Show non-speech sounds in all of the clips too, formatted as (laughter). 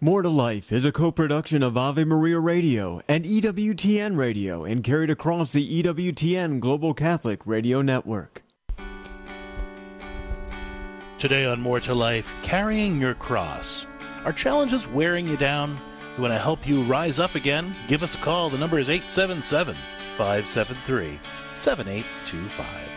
More to Life is a co-production of Ave Maria Radio and EWTN Radio and carried across the EWTN Global Catholic Radio Network. Today on More to Life, carrying your cross. Are challenges wearing you down? We want to help you rise up again? Give us a call. The number is 877 573 7825.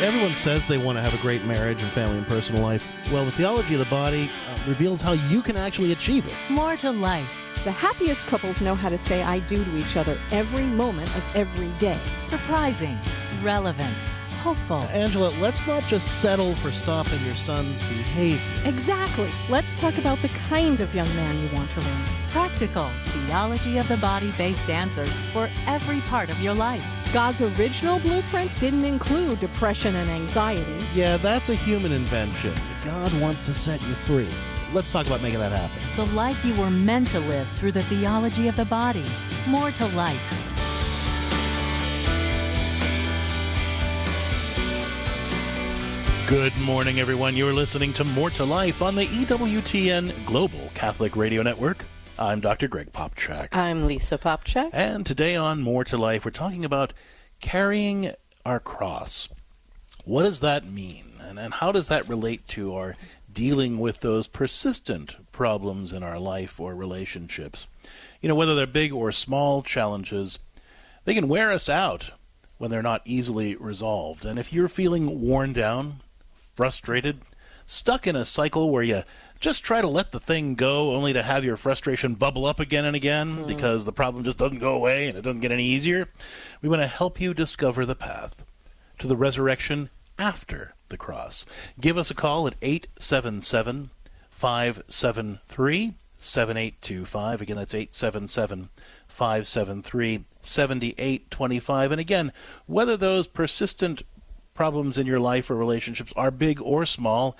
Everyone says they want to have a great marriage and family and personal life. Well, the theology of the body uh, reveals how you can actually achieve it. More to life. The happiest couples know how to say I do to each other every moment of every day. Surprising, relevant, hopeful. Angela, let's not just settle for stopping your son's behavior. Exactly. Let's talk about the kind of young man you want to raise. Practical, theology of the body based answers for every part of your life. God's original blueprint didn't include depression and anxiety. Yeah, that's a human invention. God wants to set you free. Let's talk about making that happen. The life you were meant to live through the theology of the body. More to life. Good morning, everyone. You're listening to More to Life on the EWTN Global Catholic Radio Network. I'm Dr. Greg Popcak. I'm Lisa Popcak. And today on More to Life, we're talking about carrying our cross. What does that mean? And, and how does that relate to our dealing with those persistent problems in our life or relationships? You know, whether they're big or small challenges, they can wear us out when they're not easily resolved. And if you're feeling worn down, frustrated, stuck in a cycle where you just try to let the thing go only to have your frustration bubble up again and again mm. because the problem just doesn't go away and it doesn't get any easier, we want to help you discover the path to the resurrection after the cross. Give us a call at 877 573 7825. Again, that's 877 573 7825. And again, whether those persistent problems in your life or relationships are big or small,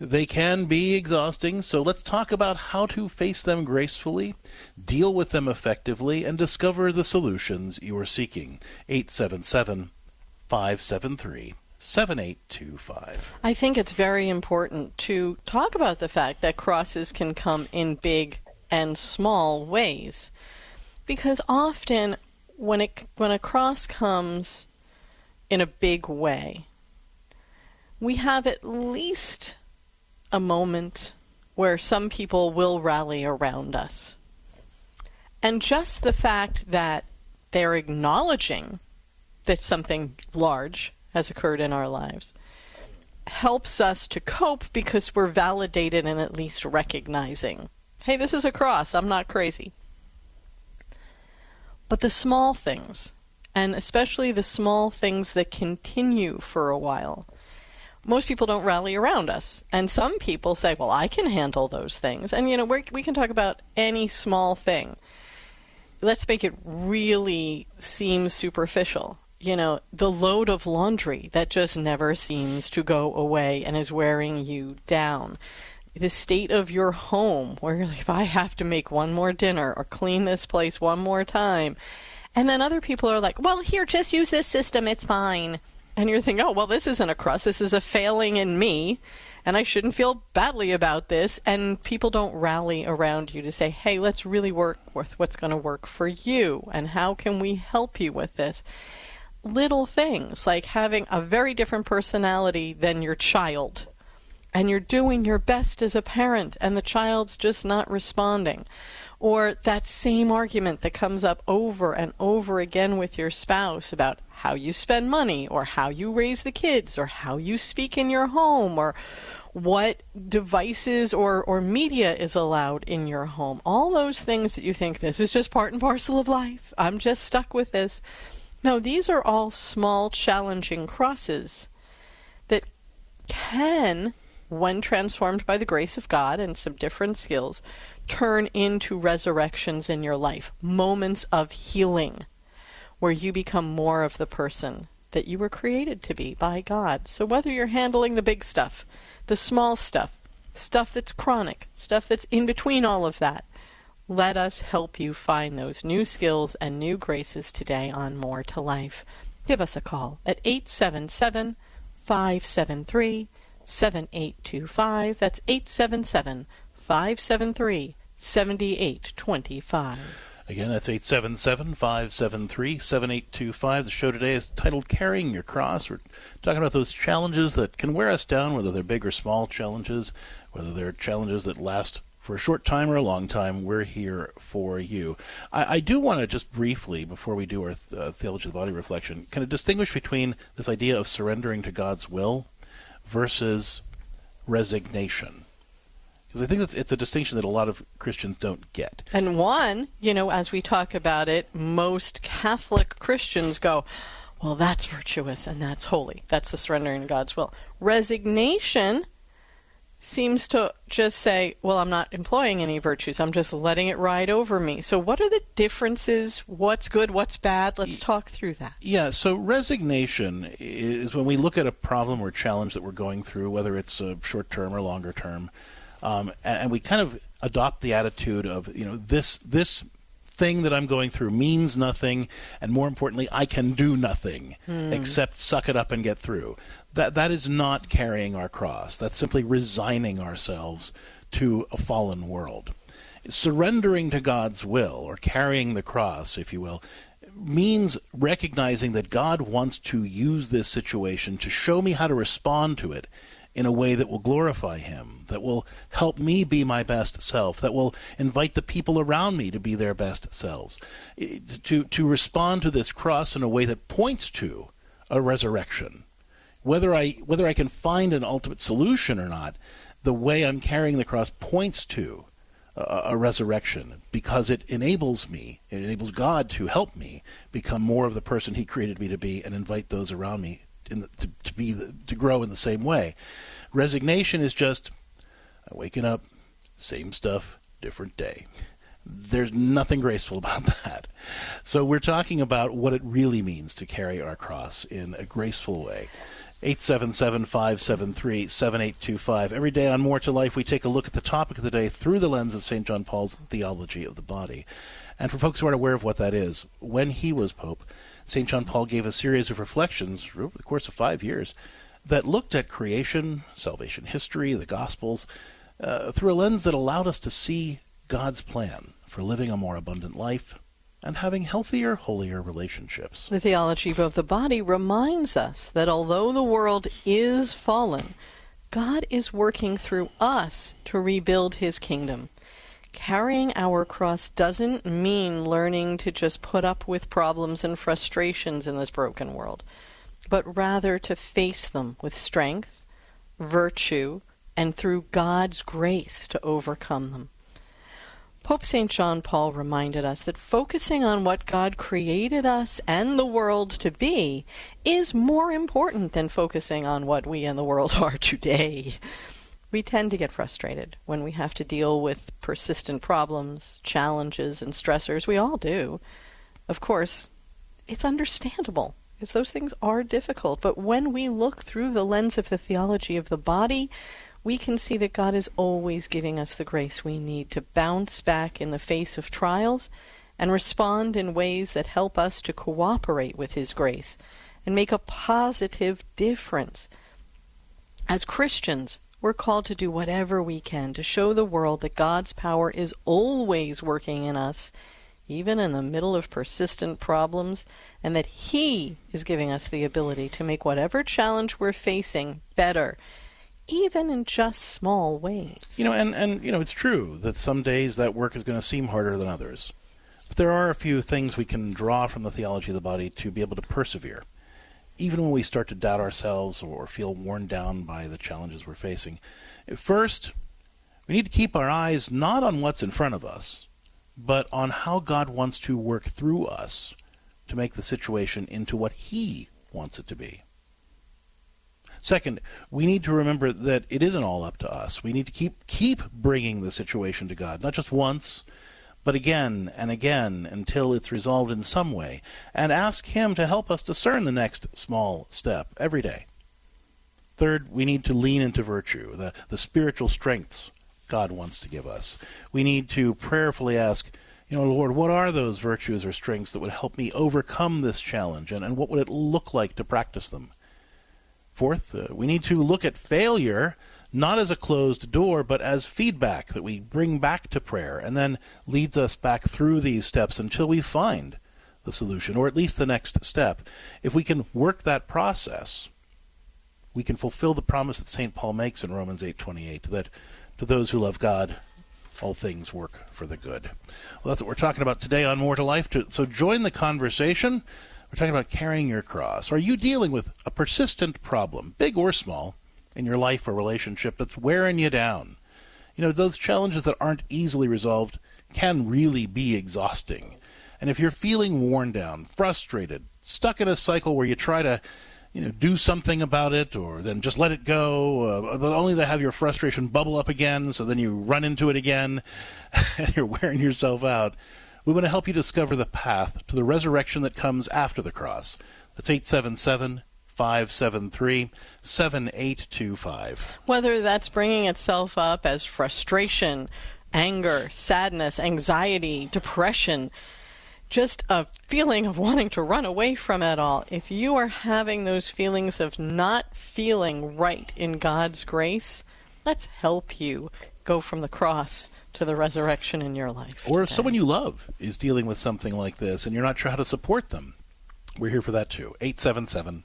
they can be exhausting, so let's talk about how to face them gracefully, deal with them effectively, and discover the solutions you are seeking. 877 573 7825. I think it's very important to talk about the fact that crosses can come in big and small ways. Because often when it when a cross comes in a big way. We have at least a moment where some people will rally around us. And just the fact that they're acknowledging that something large has occurred in our lives helps us to cope because we're validated and at least recognizing hey, this is a cross, I'm not crazy. But the small things, and especially the small things that continue for a while. Most people don't rally around us. And some people say, well, I can handle those things. And, you know, we we can talk about any small thing. Let's make it really seem superficial. You know, the load of laundry that just never seems to go away and is wearing you down the state of your home where (laughs) if I have to make one more dinner or clean this place one more time and then other people are like, well, here, just use this system, it's fine. And you're thinking, oh, well, this isn't a cross, this is a failing in me, and I shouldn't feel badly about this. And people don't rally around you to say, hey, let's really work with what's going to work for you, and how can we help you with this? Little things like having a very different personality than your child and you're doing your best as a parent and the child's just not responding or that same argument that comes up over and over again with your spouse about how you spend money or how you raise the kids or how you speak in your home or what devices or, or media is allowed in your home. All those things that you think this is just part and parcel of life. I'm just stuck with this. No, these are all small, challenging crosses that can, when transformed by the grace of God and some different skills, turn into resurrections in your life, moments of healing, where you become more of the person that you were created to be by God. So whether you're handling the big stuff, the small stuff, stuff that's chronic, stuff that's in between all of that, let us help you find those new skills and new graces today on More to Life. Give us a call at 877 573 7825. That's 877 573 7825. Again, that's 877 573 7825. The show today is titled Carrying Your Cross. We're talking about those challenges that can wear us down, whether they're big or small challenges, whether they're challenges that last for a short time or a long time. We're here for you. I, I do want to just briefly, before we do our uh, Theology of the Body reflection, kind of distinguish between this idea of surrendering to God's will versus resignation because I think that's it's a distinction that a lot of Christians don't get. And one, you know, as we talk about it, most Catholic Christians go, well, that's virtuous and that's holy. That's the surrendering to God's will. Resignation seems to just say, well, I'm not employing any virtues. I'm just letting it ride over me. So, what are the differences? What's good? What's bad? Let's talk through that. Yeah, so resignation is when we look at a problem or challenge that we're going through, whether it's a short term or longer term um, and, and we kind of adopt the attitude of you know this this thing that I'm going through means nothing, and more importantly, I can do nothing mm. except suck it up and get through. That that is not carrying our cross. That's simply resigning ourselves to a fallen world. Surrendering to God's will, or carrying the cross, if you will, means recognizing that God wants to use this situation to show me how to respond to it in a way that will glorify Him, that will help me be my best self, that will invite the people around me to be their best selves. To, to respond to this cross in a way that points to a resurrection. Whether I, whether I can find an ultimate solution or not, the way I'm carrying the cross points to a, a resurrection because it enables me, it enables God to help me become more of the person He created me to be and invite those around me the, to, to be the, to grow in the same way. Resignation is just waking up, same stuff, different day. There's nothing graceful (laughs) about that. So we're talking about what it really means to carry our cross in a graceful way. 877-573-7825. Every day on More to Life, we take a look at the topic of the day through the lens of St. John Paul's theology of the body. And for folks who aren't aware of what that is, when he was Pope, St. John Paul gave a series of reflections over the course of five years that looked at creation, salvation history, the Gospels, uh, through a lens that allowed us to see God's plan for living a more abundant life and having healthier, holier relationships. The theology of the body reminds us that although the world is fallen, God is working through us to rebuild his kingdom carrying our cross doesn't mean learning to just put up with problems and frustrations in this broken world, but rather to face them with strength, virtue, and through God's grace to overcome them. Pope St. John Paul reminded us that focusing on what God created us and the world to be is more important than focusing on what we and the world (laughs) are today. We tend to get frustrated when we have to deal with persistent problems, challenges, and stressors. We all do. Of course, it's understandable because those things are difficult. But when we look through the lens of the theology of the body, we can see that God is always giving us the grace we need to bounce back in the face of trials and respond in ways that help us to cooperate with His grace and make a positive difference. As Christians, we're called to do whatever we can to show the world that God's power is always working in us, even in the middle of persistent problems, and that He is giving us the ability to make whatever challenge we're facing better, even in just small ways. You know, and, and you know, it's true that some days that work is going to seem harder than others. But there are a few things we can draw from the theology of the body to be able to persevere even when we start to doubt ourselves or feel worn down by the challenges we're facing. First, we need to keep our eyes not on what's in front of us, but on how God wants to work through us to make the situation into what He wants it to be. Second, we need to remember that it isn't all up to us. We need to keep keep bringing the situation to God, not just once, but again and again until it's resolved in some way, and ask Him to help us discern the next small step every day. Third, we need to lean into virtue, the, the spiritual strengths God wants to give us. We need to prayerfully ask, you know, Lord, what are those virtues or strengths that would help me overcome this challenge, and, and what would it look like to practice them? Fourth, uh, we need to look at failure not as a closed door, but as feedback that we bring back to prayer and then leads us back through these steps until we find the solution, or at least the next step. If we can work that process, we can fulfill the promise that St. Paul makes in Romans 8:28 that to those who love God, all things work for the good. Well, that's what we're talking about today on More to Life. So join the conversation. We're talking about carrying your cross. Are you dealing with a persistent problem, big or small, in your life or relationship that's wearing you down? You know, those challenges that aren't easily resolved can really be exhausting. And if you're feeling worn down, frustrated, stuck in a cycle where you try to you know, do something about it, or then just let it go, uh, but only to have your frustration bubble up again, so then you run into it again, (laughs) and you're wearing yourself out. We want to help you discover the path to the resurrection that comes after the cross. That's 877 573 7825. Whether that's bringing itself up as frustration, anger, sadness, anxiety, depression, just a feeling of wanting to run away from it all. If you are having those feelings of not feeling right in God's grace, let's help you go from the cross to the resurrection in your life. Or if someone you love is dealing with something like this and you're not sure how to support them, we're here for that too. 877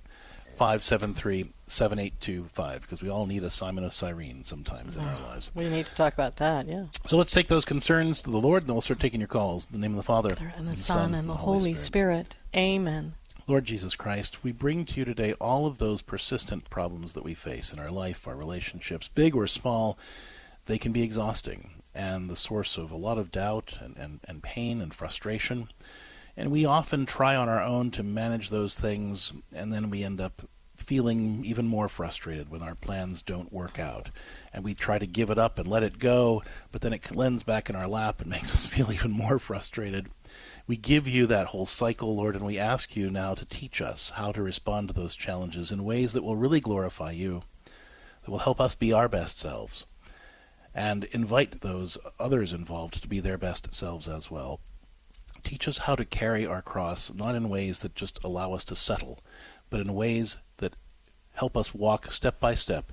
573 7825 because we all need a Simon of Cyrene sometimes in our lives. We need to talk about that, yeah. So let's take those concerns to the Lord and then we'll start taking your calls. In the name of the Father, and the, and the Son, and the Holy Spirit. Spirit. Amen. Lord Jesus Christ, we bring to you today all of those persistent problems that we face in our life, our relationships, big or small. They can be exhausting and the source of a lot of doubt and, and, and pain and frustration. And we often try on our own to manage those things, and then we end up feeling even more frustrated when our plans don't work out. And we try to give it up and let it go, but then it lands back in our lap and (laughs) makes us feel even more frustrated. We give you that whole cycle, Lord, and we ask you now to teach us how to respond to those challenges in ways that will really glorify you, that will help us be our best selves, and invite those others involved to be their best selves as well. Teach us how to carry our cross, not in ways that just allow us to settle, but in ways that help us walk step by step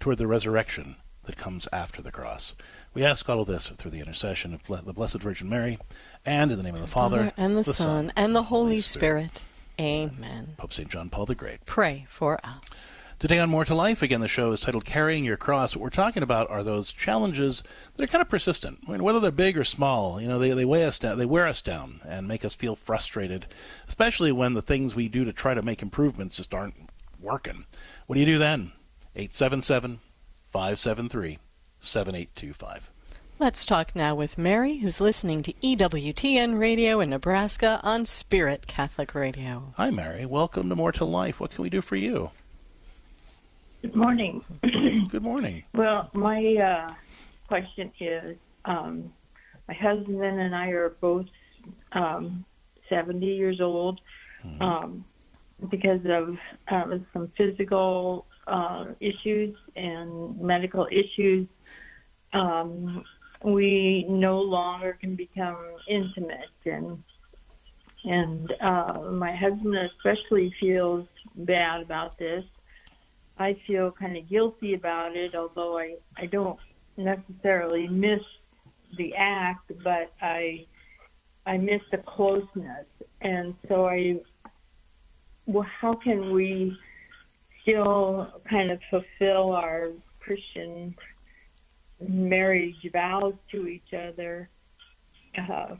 toward the resurrection that comes after the cross. We ask all of this through the intercession of the Blessed Virgin Mary, and in the name of the Father, and the, the Son, and the Holy Spirit. Spirit. Amen. Pope St. John Paul the Great. Pray for us. Today on More to Life, again, the show is titled Carrying Your Cross. What we're talking about are those challenges that are kind of persistent. I mean, whether they're big or small, you know, they, they weigh us down, they wear us down and make us feel frustrated, especially when the things we do to try to make improvements just aren't working. What do you do then? 877 573 7825. Let's talk now with Mary, who's listening to EWTN Radio in Nebraska on Spirit Catholic Radio. Hi, Mary. Welcome to More to Life. What can we do for you? Good morning. Good morning. (clears throat) Well, my uh, question is um, my husband and I are both um, 70 years old. Mm-hmm. Um, because of uh, some physical uh, issues and medical issues, um, we no longer can become intimate and and uh, my husband especially feels bad about this I feel kind of guilty about it, although I, I don't necessarily miss the act, but I I miss the closeness, and so I. Well, how can we still kind of fulfill our Christian marriage vows to each other, uh,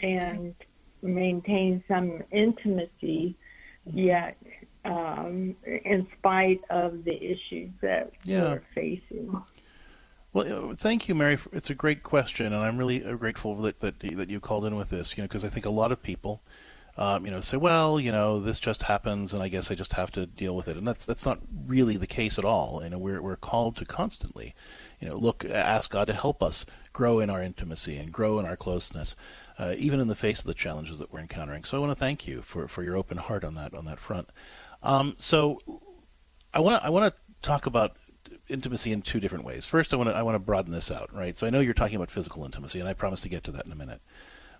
and maintain some intimacy, yet um, in spite of the issues that yeah. we're facing. Well, thank you, Mary. It's a great question, and I'm really uh, grateful that that, that you called in with this. You know, because I think a lot of people, um, you know, say, "Well, you know, this just happens, and I guess I just have to deal with it." And that's that's not really the case at all. You know, we're we're called to constantly, you know, look, ask God to help us grow in our intimacy and grow in our closeness, uh, even in the face of the challenges that we're encountering. So I want to thank you for for your open heart on that on that front. Um, so I want to I want to talk about intimacy in two different ways. First, I want to I want to broaden this out, right? So I know you're talking about physical intimacy, and I promise to get to that in a minute.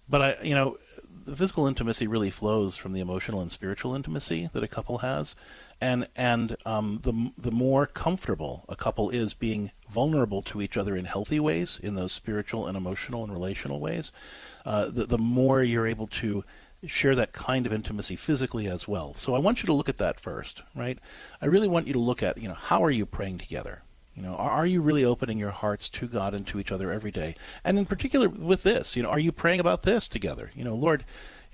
But I, you know, the physical intimacy really flows from the emotional and spiritual intimacy that a couple has, and and um, the the more comfortable a couple is being vulnerable to each other in healthy ways, in those spiritual and emotional and relational ways, uh, the the more you're able to share that kind of intimacy physically as well. So I want you to look at that first, right? I really want you to look at, you know, how are you praying together? You know, are, you really opening your hearts to God and to each other every day? And in particular with this, you know, are you praying about this together? You know, Lord,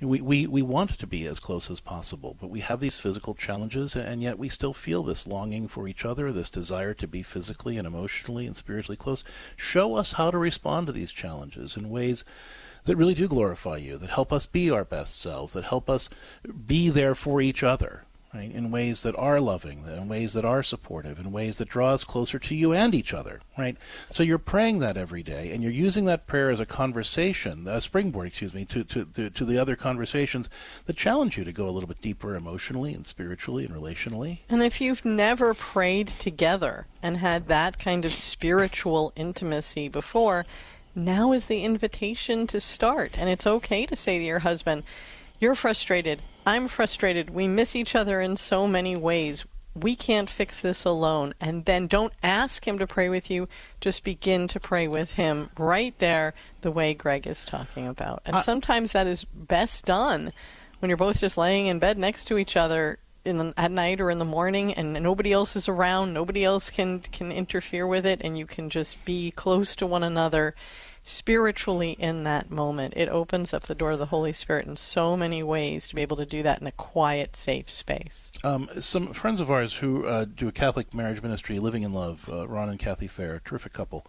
we, we, we want to be as close as possible, but we have these physical challenges, and yet we still feel this longing for each other, this desire to be physically and emotionally and spiritually close. Show us how to respond to these challenges in ways that really do glorify you, that help us be our best selves, that help us be there for each other. Right, in ways that are loving, in ways that are supportive, in ways that draw us closer to you and each other, right? So you're praying that every day, and you're using that prayer as a conversation, a springboard, excuse me, to, to, to, to the other conversations that challenge you to go a little bit deeper emotionally and spiritually and relationally. And if you've never prayed together and had that kind of spiritual intimacy before, now is the invitation to start. And it's okay to say to your husband, You're frustrated. I'm frustrated. We miss each other in so many ways. We can't fix this alone. And then don't ask him to pray with you. Just begin to pray with him right there, the way Greg is talking about. And Uh, sometimes that is best done when you're both just laying in bed next to each other in the, at night or in the morning and nobody else is around nobody else can can interfere with it and you can just be close to one another spiritually in that moment it opens up the door of the holy spirit in so many ways to be able to do that in a quiet safe space Um, some friends of ours who uh, do a Catholic marriage ministry, Living in Love, uh, Ron and Kathy Fair, terrific couple,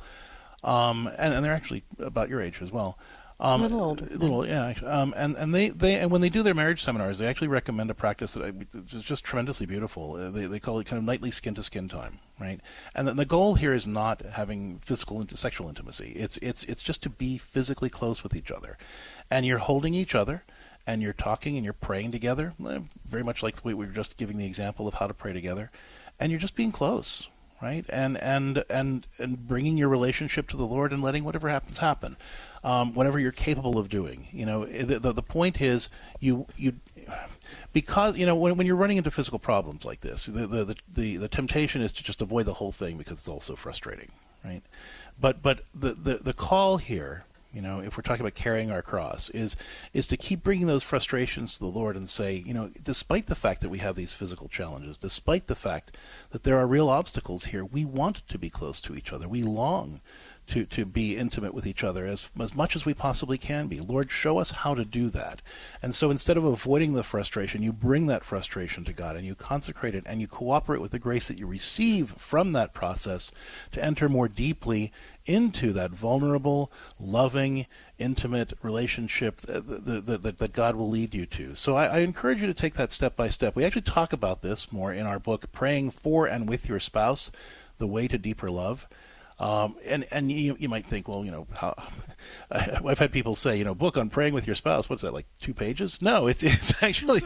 um, and, and they're actually about your age as well. Um, A little older. a little, yeah. Um, and and they, they and when they do their marriage seminars, they actually recommend a practice that I, is just tremendously beautiful. Uh, they they call it kind of nightly skin to skin time, right? And the, the goal here is not having physical into sexual intimacy. It's it's it's just to be physically close with each other, and you're holding each other and you're talking and you're praying together, eh, very much like the way we were just giving the example of how to pray together, and you're just being close, right? And and and and bringing your relationship to the Lord and letting whatever happens happen, um, whatever you're capable of doing. You know, eh, the, the the point is you you because you know when, when you're running into physical problems like this, the, the the the temptation is to just avoid the whole thing because it's also frustrating, right? But but the the the call here you know, if we're talking about carrying our cross, is is to keep bringing those frustrations to the Lord and say, you know, despite the fact that we have these physical challenges, despite the fact that there are real obstacles here, we want to be close to each other. We long to, to be intimate with each other as, as much as we possibly can be. Lord, show us how to do that. And so instead of avoiding the frustration, you bring that frustration to God and you consecrate it and you cooperate with the grace that you receive from that process to enter more deeply into that vulnerable, loving, intimate relationship that, that, that, God will lead you to. So I, I encourage you to take that step by step. We actually talk about this more in our book, Praying for and with Your Spouse The Way to Deeper Love. Um, and and you, you might think, well, you know, how, (laughs) I've had people say, you know, book on praying with your spouse. What's that like? Two pages? No, (laughs) it's it's actually (laughs)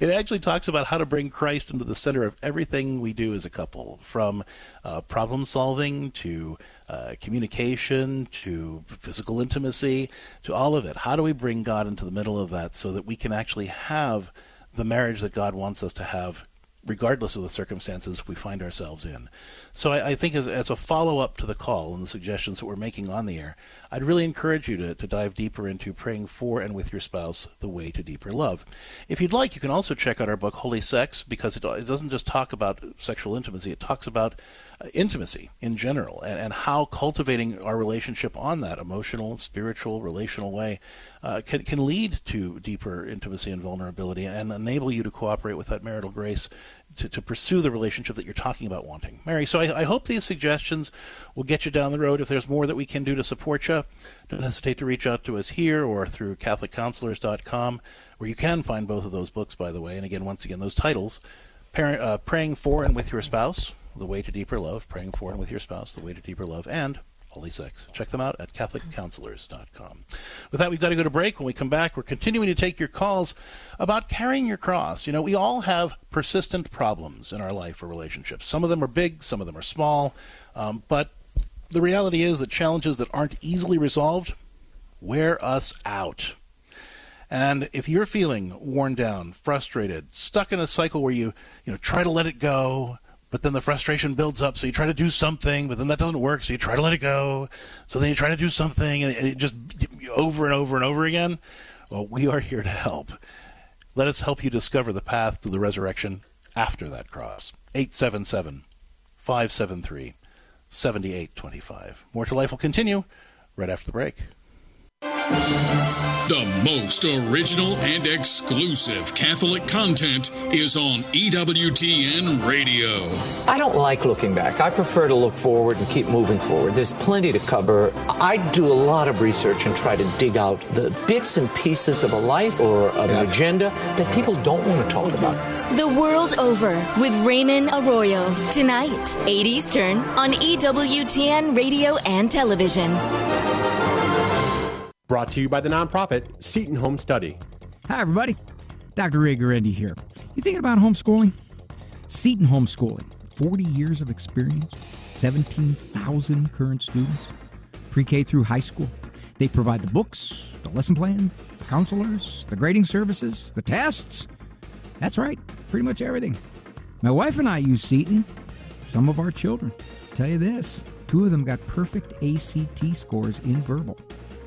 it actually talks about how to bring Christ into the center of everything we do as a couple, from uh, problem solving to uh, communication to physical intimacy to all of it. How do we bring God into the middle of that so that we can actually have the marriage that God wants us to have regardless of the circumstances we find ourselves in. So I, I think as, as a follow up to the call and the suggestions that we're making on the air, I'd really encourage you to, to dive deeper into praying for and with your spouse the way to deeper love. If you'd like, you can also check out our book, Holy Sex, because it, it doesn't just talk about sexual intimacy, it talks about uh, intimacy in general and, and how cultivating our relationship on that emotional, spiritual, relational way uh, can, can lead to deeper intimacy and vulnerability and enable you to cooperate with that marital grace to, to pursue the relationship that you're talking about wanting. Mary, so I, I hope these suggestions will get you down the road. If there's more that we can do to support you, don't hesitate to reach out to us here or through CatholicCounselors.com, where you can find both of those books, by the way. And again, once again, those titles Par- uh, Praying for and with Your Spouse, The Way to Deeper Love, Praying for and with Your Spouse, The Way to Deeper Love, and Holy Sex. Check them out at CatholicCounselors.com. With that, we've got to go to break. When we come back, we're continuing to take your calls about carrying your cross. You know, we all have persistent problems in our life or relationships. Some of them are big, some of them are small, um, but the reality is that challenges that aren't easily resolved wear us out. And if you're feeling worn down, frustrated, stuck in a cycle where you, you know, try to let it go, but then the frustration builds up, so you try to do something, but then that doesn't work, so you try to let it go. So then you try to do something, and it just over and over and over again. Well, we are here to help. Let us help you discover the path to the resurrection after that cross. 877 573 7825. More to Life will continue right after the break. The most original and exclusive Catholic content is on EWTN Radio. I don't like looking back. I prefer to look forward and keep moving forward. There's plenty to cover. I do a lot of research and try to dig out the bits and pieces of a life or of an agenda that people don't want to talk about. The World Over with Raymond Arroyo. Tonight, 8 Eastern on EWTN Radio and Television. Brought to you by the nonprofit Seton Home Study. Hi, everybody. Dr. Ray Guarendi here. You thinking about homeschooling? Seton Homeschooling, 40 years of experience, 17,000 current students, pre K through high school. They provide the books, the lesson plan, the counselors, the grading services, the tests. That's right, pretty much everything. My wife and I use Seton. Some of our children. Tell you this two of them got perfect ACT scores in verbal.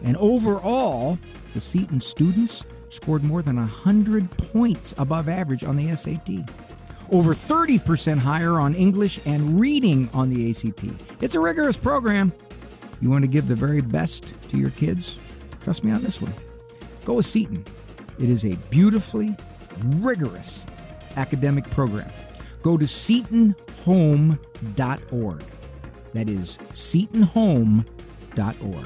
And overall, the Seton students scored more than 100 points above average on the SAT. Over 30% higher on English and reading on the ACT. It's a rigorous program. You want to give the very best to your kids? Trust me on this one. Go with Seton. It is a beautifully rigorous academic program. Go to setonhome.org. That is setonhome.org.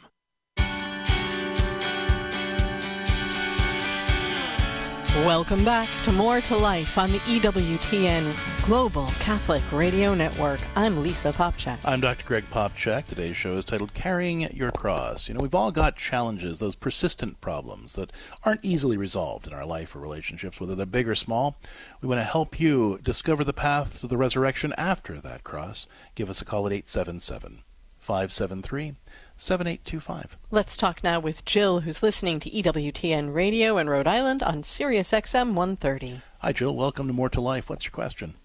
Welcome back to More to Life on the EWTN Global Catholic Radio Network. I'm Lisa Popcak. I'm Dr. Greg Popcak. Today's show is titled Carrying Your Cross. You know, we've all got challenges, those persistent problems that aren't easily resolved in our life or relationships, whether they're big or small. We want to help you discover the path to the resurrection after that cross. Give us a call at 877 573 7825. Let's talk now with Jill, who's listening to EWTN Radio in Rhode Island on Sirius XM 130. Hi, Jill. Welcome to More to Life. What's your question?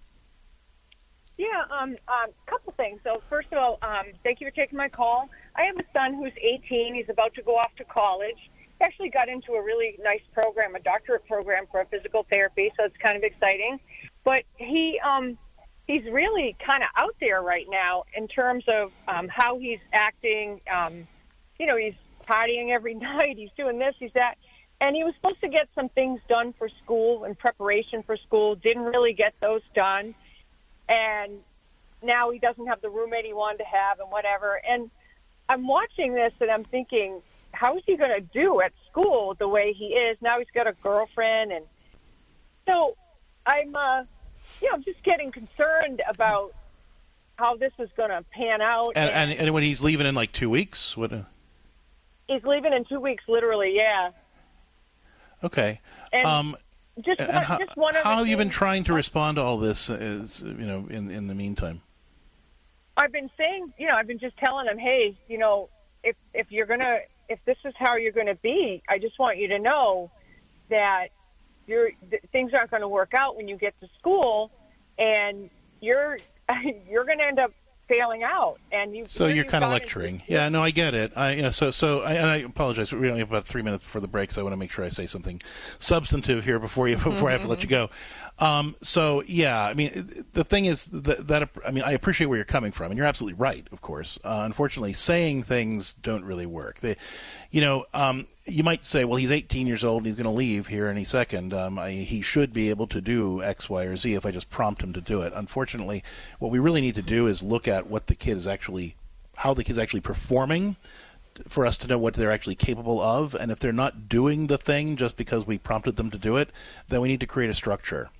Yeah, um, a um, couple things. So, first of all, um, thank you for taking my call. I have a son who's 18. He's about to go off to college. He actually got into a really nice program, a doctorate program for physical therapy, so it's kind of exciting. But he, um, he's really kind of out there right now in terms of um, how he's acting. Um, you know, he's partying every (laughs) night. He's doing this, he's that. And he was supposed to get some things done for school in preparation for school. Didn't really get those done. And now he doesn't have the roommate he wanted to have and whatever. And I'm watching this and I'm thinking, how is he going to do at school the way he is? Now he's got a girlfriend. And so I'm, uh, yeah, I'm just getting concerned about how this is going to pan out. And, and, and when he's leaving in like two weeks, what? Uh... He's leaving in two weeks, literally. Yeah. Okay. And um, just and one, how, just one how have you been trying to respond to all this? Is you know, in in the meantime. I've been saying, you know, I've been just telling him, hey, you know, if if you're gonna, if this is how you're gonna be, I just want you to know that you're th- things aren't going to work out when you get to school, and you're (laughs) you're going to end up failing out. And you So you're kind of lecturing. Yeah, no, I get it. I, you know, so so I, and I apologize. We only have about three minutes before the break, so I want to make sure I say something substantive here before you (laughs) before I have to let you go. Um, so yeah, I mean, the thing is that, that I mean, I appreciate where you're coming from, and you're absolutely right. Of course, uh, unfortunately, saying things don't really work. They, you know, um, you might say, well, he's 18 years old and he's going to leave here any second. Um, I, he should be able to do X, Y, or Z if I just prompt him to do it. Unfortunately, what we really need to do is look at what the kid is actually, how the kid's actually performing for us to know what they're actually capable of. And if they're not doing the thing just because we prompted them to do it, then we need to create a structure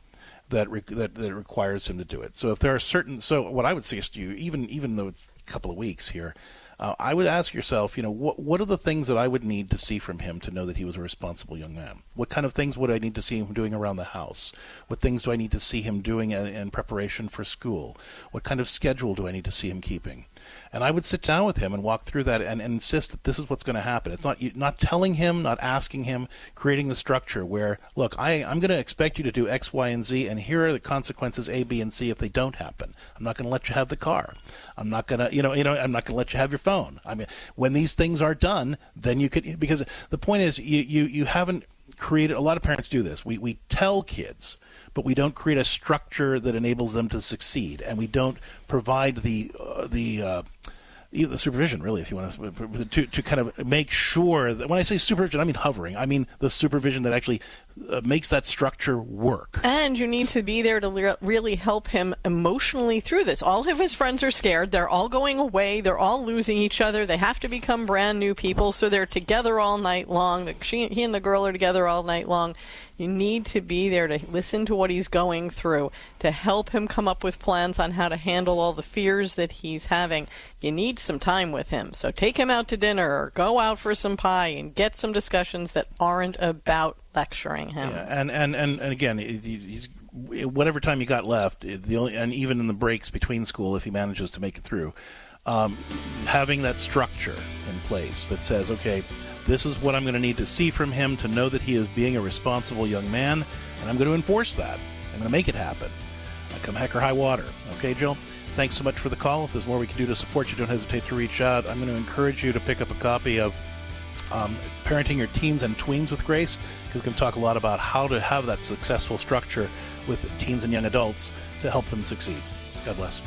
that re- that, that requires him to do it. So if there are certain, so what I would suggest to you, even even though it's a couple of weeks here, uh, I would ask yourself, you know, what what are the things that I would need to see from him to know that he was a responsible young man? What kind of things would I need to see him doing around the house? What things do I need to see him doing in, in preparation for school? What kind of schedule do I need to see him keeping? And I would sit down with him and walk through that and, and insist that this is what's going to happen. It's not not telling him, not asking him, creating the structure where, look, I, I'm going to expect you to do X, Y, and Z, and here are the consequences A, B, and C if they don't happen. I'm not going to let you have the car. I'm not going to, you know, you know, I'm not going to let you have your phone. I mean, when these things are done, then you could, because the point is, you, you, you haven't created, a lot of parents do this. We, we tell kids, but we don't create a structure that enables them to succeed, and we don't provide the uh, the uh, the supervision, really, if you want to, to, to kind of make sure that when I say supervision, I mean hovering. I mean the supervision that actually uh, makes that structure work. And you need to be there to le- really help him emotionally through this. All of his friends are scared. They're all going away. They're all losing each other. They have to become brand new people, so they're together all night long. She, he and the girl are together all night long. You need to be there to listen to what he's going through, to help him come up with plans on how to handle all the fears that he's having. You need some time with him. So take him out to dinner or go out for some pie and get some discussions that aren't about lecturing him. Yeah, and, and, and, and again, he's whatever time he got left, the only, and even in the breaks between school, if he manages to make it through, um, having that structure in place that says, okay, this is what I'm going to need to see from him to know that he is being a responsible young man, and I'm going to enforce that. I'm going to make it happen. I come heck or high water. Okay, Jill? Thanks so much for the call. If there's more we can do to support you, don't hesitate to reach out. I'm going to encourage you to pick up a copy of um, Parenting Your Teens and Tweens with Grace, because we're going to talk a lot about how to have that successful structure with teens and young adults to help them succeed. God bless.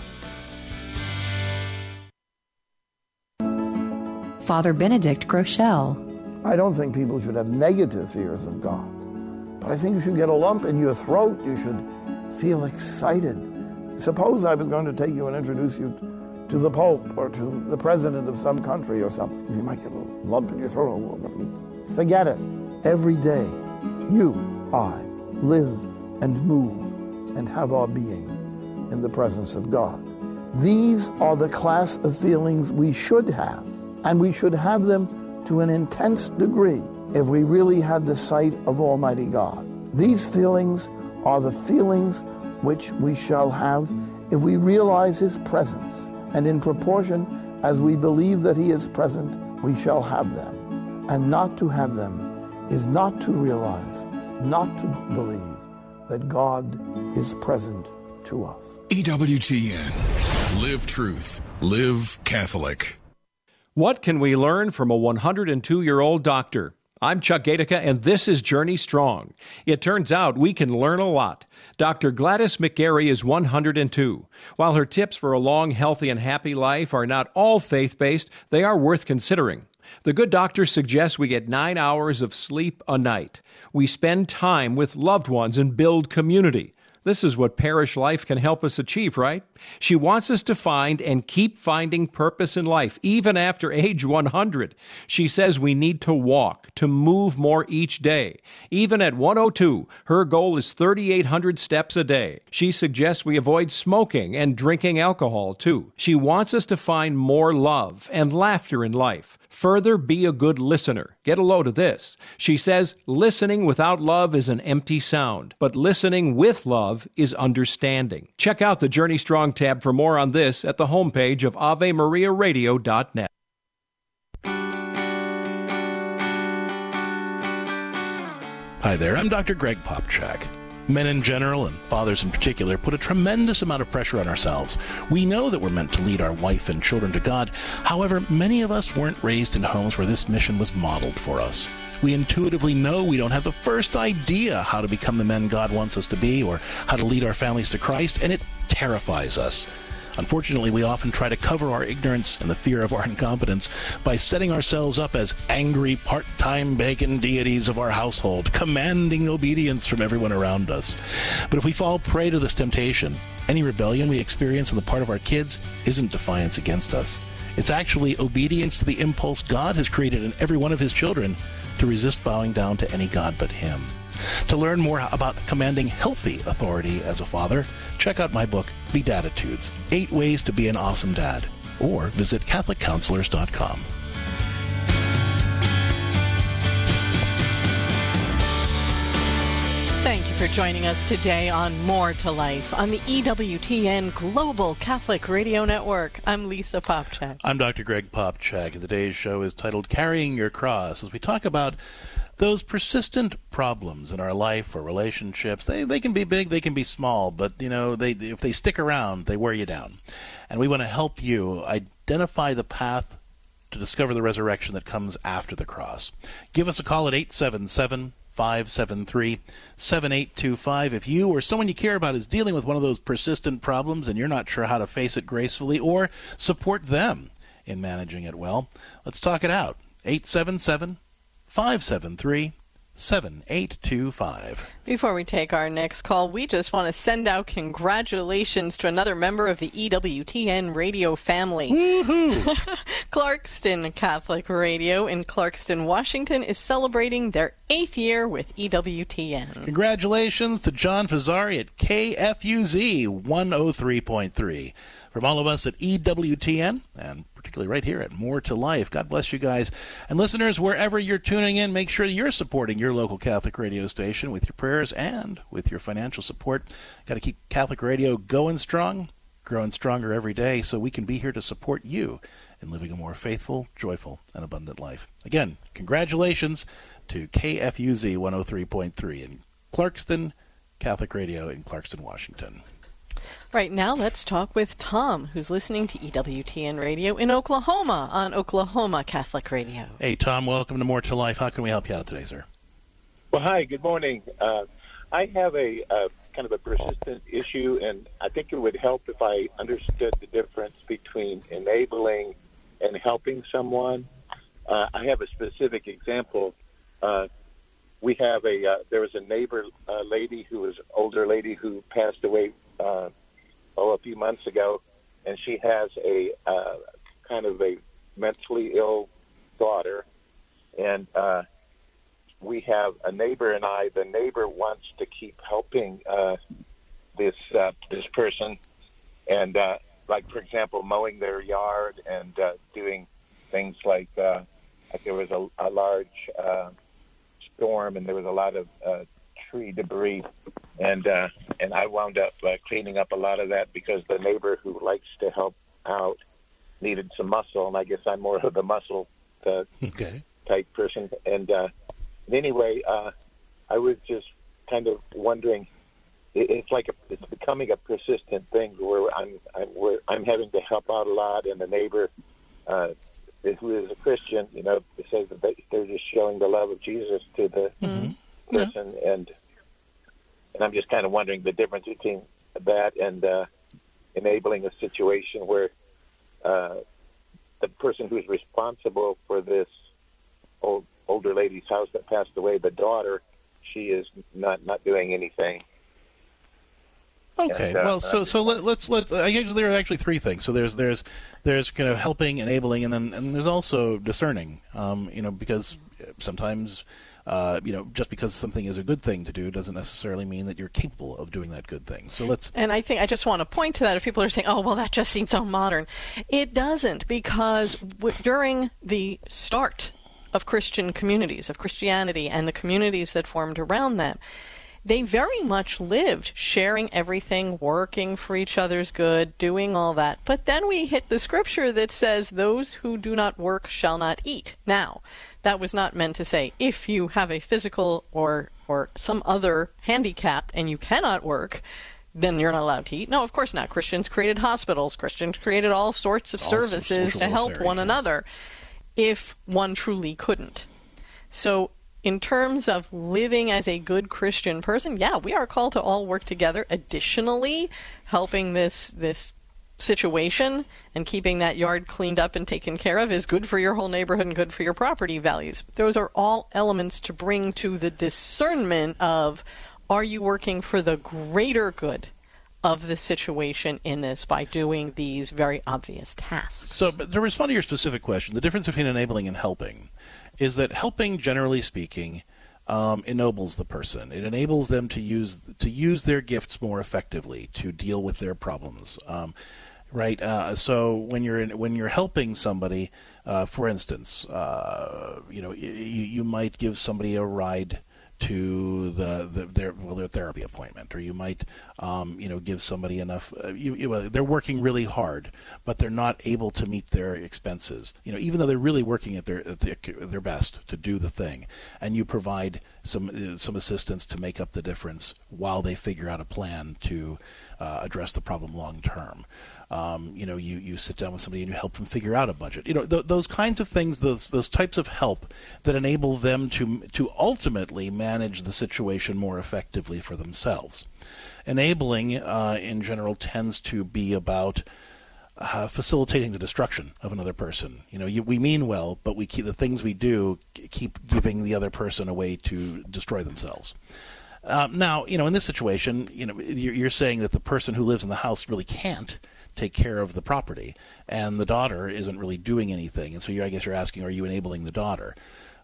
Father Benedict Groeschel. I don't think people should have negative fears of God. But I think you should get a lump in your throat. You should feel excited. Suppose I was going to take you and introduce you to the Pope or to the President of some country or something. You might get a lump in your throat. Forget it. Every day, you, I, live and move and have our being in the presence of God. These are the class of feelings we should have, and we should have them to an intense degree if we really had the sight of Almighty God. These feelings are the feelings which we shall have if we realize His presence, and in proportion as we believe that He is present, we shall have them. And not to have them is not to realize, not to believe that God is present to us. EWTN. Live truth. Live Catholic. What can we learn from a 102 year old doctor? I'm Chuck Gatica, and this is Journey Strong. It turns out we can learn a lot. Dr. Gladys McGarey is 102. While her tips for a long, healthy, and happy life are not all faith based, they are worth considering. The good doctor suggests we get nine hours of sleep a night. We spend time with loved ones and build community. This is what parish life can help us achieve, right? She wants us to find and keep finding purpose in life, even after (laughs) age 100. She says we need to walk, to move more each day. Even at 102, her goal is 3,800 steps a day. She suggests we avoid smoking and drinking alcohol, too. She wants us to find more love and laughter in life. Further, be a good listener. Get a load of this. She says, listening without love is an empty sound, but listening with love is understanding. Check out the Journey Strong tab for more on this at the homepage of AveMariaRadio.net. Hi there, I'm Dr. Greg Popcak. Men in general, and fathers in particular, put a tremendous amount of pressure on ourselves. We know that we're meant to lead our wife and children to God. However, many of us weren't raised in homes where this mission was modeled for us. We intuitively know we don't have the first idea how to become the men God wants us to be or how to lead our families to Christ, and it terrifies us. Unfortunately, we often try to cover our ignorance and the fear of our incompetence by setting ourselves up as angry, part time pagan deities of our household, commanding obedience from everyone around us. But if we fall prey to this temptation, any rebellion we experience on the part of our kids isn't defiance against us. It's actually obedience to the impulse God has created in every one of his children to resist bowing down to any God but him. To learn more about commanding healthy authority as a father, check out my book, Bedatitudes Eight Ways to Be an Awesome Dad, or visit CatholicCounselors.com. Thank you for joining us today on More to Life on the EWTN Global Catholic Radio Network. I'm Lisa Popcak. I'm Dr. Greg Popcak, and today's show is titled Carrying Your Cross as we talk about those persistent problems in our life or relationships. They, they can be big, they can be small, but you know, they, if they stick around, they wear you down. And we want to help you identify the path to discover the resurrection that comes after the cross. Give us a call at 877 573 7825. If you or someone you care about is dealing with one of those persistent problems and you're not sure how to face it gracefully or support them in managing it well, let's talk it out. 877 573 7825. Before we take our next call, we just want to send out congratulations to another member of the EWTN radio family. (laughs) Clarkston Catholic Radio in Clarkston, Washington is celebrating their eighth year with EWTN. Congratulations to John Fazzari at KFUZ 103.3. From all of us at EWTN, and particularly right here at More to Life, God bless you guys. And listeners, wherever you're tuning in, make sure you're supporting your local Catholic radio station with your prayers and with your financial support. Got to keep Catholic radio going strong, growing stronger every day, so we can be here to support you in living a more faithful, joyful, and abundant life. Again, congratulations to KFUZ 103.3 in Clarkston, Catholic Radio in Clarkston, Washington. Right now, let's talk with Tom, who's listening to EWTN Radio in Oklahoma on Oklahoma Catholic Radio. Hey, Tom, welcome to More to Life. How can we help you out today, sir? Well, hi, good morning. Uh, I have a uh, kind of a persistent issue, and I think it would help if I understood the difference between enabling and helping someone. Uh, I have a specific example. Uh, we have a uh, there was a neighbor uh, lady who was older lady who passed away uh, oh a few months ago, and she has a uh, kind of a mentally ill daughter, and uh, we have a neighbor and I. The neighbor wants to keep helping uh, this uh, this person, and uh, like for example, mowing their yard and uh, doing things like uh, like there was a, a large uh, storm and there was a lot of uh, tree debris, and uh, and I wound up uh, cleaning up a lot of that because the neighbor who likes to help out needed some muscle, and I guess I'm more of the muscle uh, okay. type person. And uh, anyway, uh, I was just kind of wondering. it- It's like a, it's becoming a persistent thing where I'm I'm where I'm having to help out a lot, and the neighbor uh, who is a Christian, you know, says that they, they're just showing the love of Jesus to the person, and and I'm just kind of wondering the difference between that and uh, enabling a situation where uh, the person who's responsible for this old older lady's house that passed away, the daughter, she is not not doing anything. Okay, And, uh, well, so so let, let's let. I guess there are actually three things. So there's there's there's kind of helping, enabling, and then and there's also discerning. Um, you know, because sometimes. Uh, you know, just because something is a good thing to do doesn't necessarily mean that you're capable of doing that good thing. So let's And I think I just want to point to that if people are saying, oh, well, that just seems so modern. It doesn't, because w- during the start of Christian communities, of Christianity, and the communities that formed around them, they very much lived sharing everything, working for each other's good, doing all that. But then we hit the scripture that says, Those who do not work shall not eat. Now, that was not meant to say if you have a physical or or some other handicap and you cannot work, then you're not allowed to eat. No, of course not. Christians created hospitals. Christians created all sorts of All services to help welfare, one yeah. another if one truly couldn't. So, in terms of living as a good Christian person, yeah, we are called to all work together. Additionally, helping this this situation and keeping that yard cleaned up and taken care of is good for your whole neighborhood and good for your property values. Those are all elements to bring to the discernment of are you working for the greater good of the situation in this by doing these very obvious tasks. So, to respond to your specific question, the difference between enabling and helping is that helping, generally speaking, um, ennobles the person. It enables them to use to use their gifts more effectively to deal with their problems. Um, right. Uh, so when you're in, when you're helping somebody, uh, for instance, uh, you know, you, you might give somebody a ride to the, the their well their therapy appointment, or you might um, you know give somebody enough. Uh, you, you, they're working really hard, but they're not able to meet their expenses. You know, even though they're really working at their at their, their best to do the thing, and you provide some uh, some assistance to make up the difference while they figure out a plan to uh, address the problem long term. Um, you know, you, you sit down with somebody and you help them figure out a budget. You know, th- those kinds of things, those those types of help that enable them to to ultimately manage the situation more effectively for themselves. Enabling, uh, in general, tends to be about uh, facilitating the destruction of another person. You know, you, we mean well, but we keep the things we do keep giving the other person a way to destroy themselves. Uh, now, you know, in this situation, you know, you're, you're saying that the person who lives in the house really can't take care of the property, and the daughter isn't really doing anything. And so I guess you're asking, are you enabling the daughter?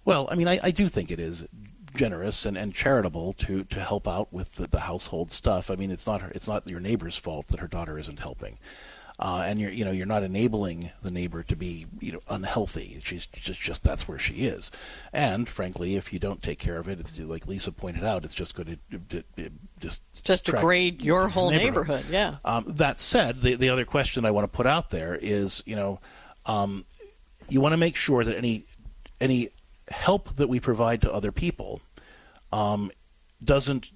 Well, I mean, I, I do think it is generous and, and charitable to, to help out with the, the household stuff. I mean, it's not her, it's not your neighbor's fault that her daughter isn't helping uh, and you're you know you're not enabling the neighbor to be you know unhealthy. She's just just that's where she is, and frankly, if you don't take care of it, it's, like Lisa pointed out, it's just going to just just degrade your whole neighborhood. neighborhood yeah. Um, that said, the the other question I want to put out there is you know um, you want to make sure that any any help that we provide to other people um, doesn't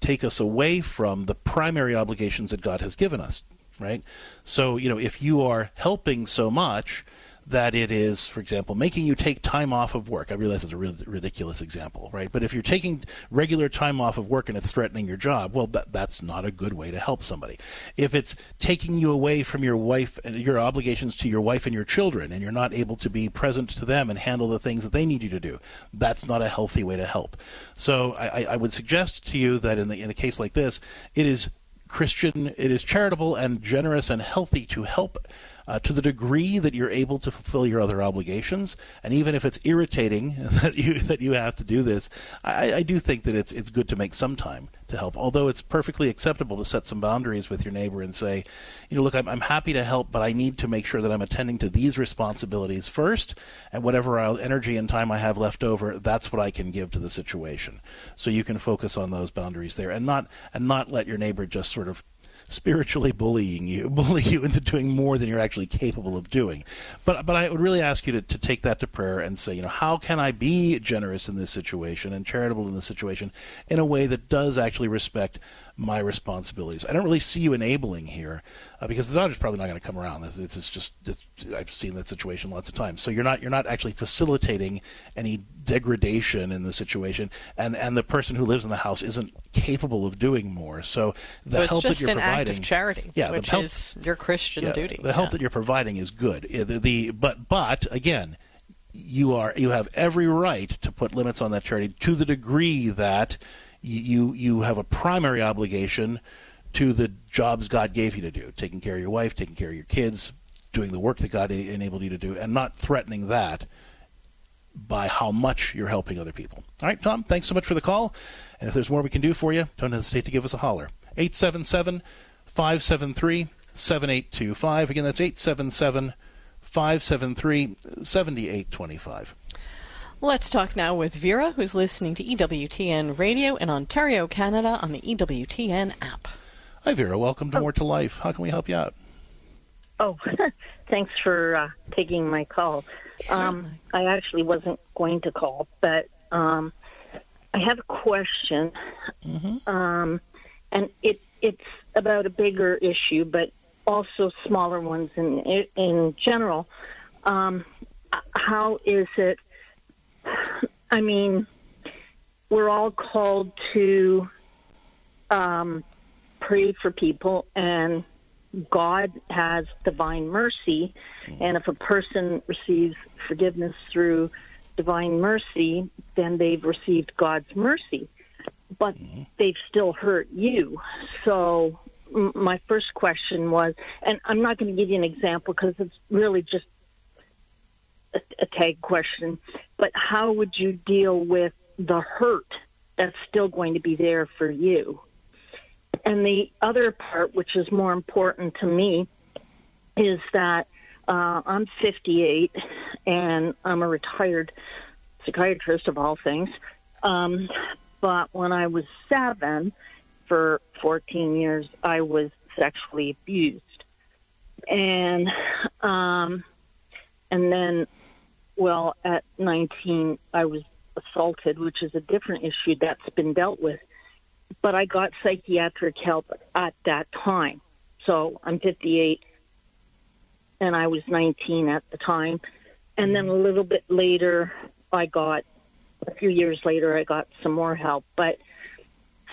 take us away from the primary obligations that God has given us right? So, you know, if you are helping so much that it is, for example, making you take time off of work. I realize it's a ridiculous example, right? But if you're taking regular time off of work and it's threatening your job, well, that, that's not a good way to help somebody. If it's taking you away from your wife and your obligations to your wife and your children, and you're not able to be present to them and handle the things that they need you to do, that's not a healthy way to help. So I, I would suggest to you that in, the, in a case like this, it is Christian, it is charitable and generous and healthy to help uh, to the degree that you're able to fulfill your other obligations. And even if it's irritating (laughs) that you that you have to do this, I, I do think that it's it's good to make some time to help. Although it's perfectly acceptable to set some boundaries with your neighbor and say, you know, look, I'm, I'm happy to help, but I need to make sure that I'm attending to these responsibilities first, and whatever energy and time I have left over, that's what I can give to the situation. So you can focus on those boundaries there, and not and not let your neighbor just sort of spiritually bullying you, (laughs) bully you into doing more than you're actually capable of doing. But but I would really ask you to, to take that to prayer and say, you know, how can I be generous in this situation and charitable in this situation in a way that does actually respect my responsibilities. I don't really see you enabling here uh, because the daughter's probably not going to come around. It's, it's just it's, I've seen that situation lots of times. So you're not you're not actually facilitating any degradation in the situation, and and the person who lives in the house isn't capable of doing more. So the so help that you're an providing, act of charity, yeah, which help, is your Christian yeah, duty. The help yeah. that you're providing is good. The, the but but again you are you have every right to put limits on that charity to the degree that you you have a primary obligation to the jobs God gave you to do, taking care of your wife, taking care of your kids, doing the work that God enabled you to do, and not threatening that by how much you're helping other people. All right, Tom, thanks so much for the call. And if there's more we can do for you, don't hesitate to give us a holler. 877 573 7825. Again, that's 877 573 7825. Let's talk now with Vera, who's listening to EWTN Radio in Ontario, Canada on the EWTN app. Hi, Vera. Welcome to oh. More to Life. How can we help you out? Oh, (laughs) thanks for uh, taking my call. Um, I actually wasn't going to call, but um, I have a question, mm-hmm. um, and it it's about a bigger issue, but also smaller ones in in general. Um, how is it I mean, we're all called to um, pray for people, and God has divine mercy. And if a person receives forgiveness through divine mercy, then they've received God's mercy. But they've still hurt you. So, my first question was, and I'm not going to give you an example because it's really just a, a tag question, but how would you deal with the hurt that's still going to be there for you? And the other part, which is more important to me, is that uh, I'm 58 and I'm a retired psychiatrist of all things. Um, but when I was seven, for 14 years, I was sexually abused, and um, and then, well, at 19, I was assaulted, which is a different issue that's been dealt with. But I got psychiatric help at that time. So I'm 58, and I was 19 at the time. And then a little bit later, I got, a few years later, I got some more help. But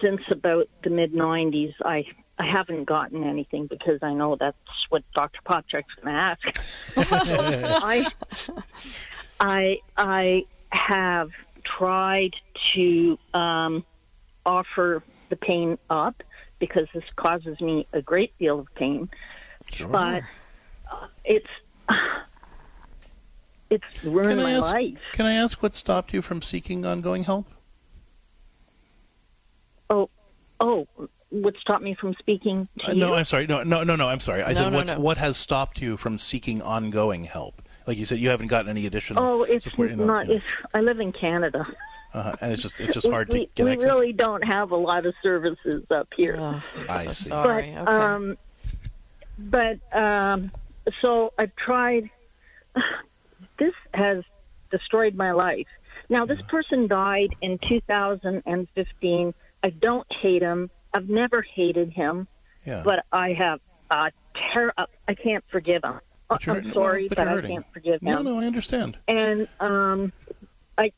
since about the mid 90s, I I haven't gotten anything because I know that's what Dr. Popcak's going to ask. (laughs) I I I have tried to um, offer the pain up because this causes me a great deal of pain, Sure. but uh, it's (sighs) it's ruined Can I my ask? life. Can I ask what stopped you from seeking ongoing help? Oh, oh, what stopped me from speaking to Uh, you? no, I'm sorry. No, no, no, no. I'm sorry. I No, said, no, what's, no. what has stopped you from seeking ongoing help? Like you said, you haven't gotten any additional Oh, it's support. You know, not. It's, I live in Canada. uh, and it's just it's just (laughs) We- hard we, to get we access. really don't have a lot of services up here. I see. but um, but um, so I've tried. (sighs) This has destroyed my life. Now this person died in 2015. I don't hate him. I've never hated him. Yeah. But I have uh, ter- I can't forgive him. But you're I'm sorry, well, but but you're I hurting. can't forgive him. No, no, I understand. And um, I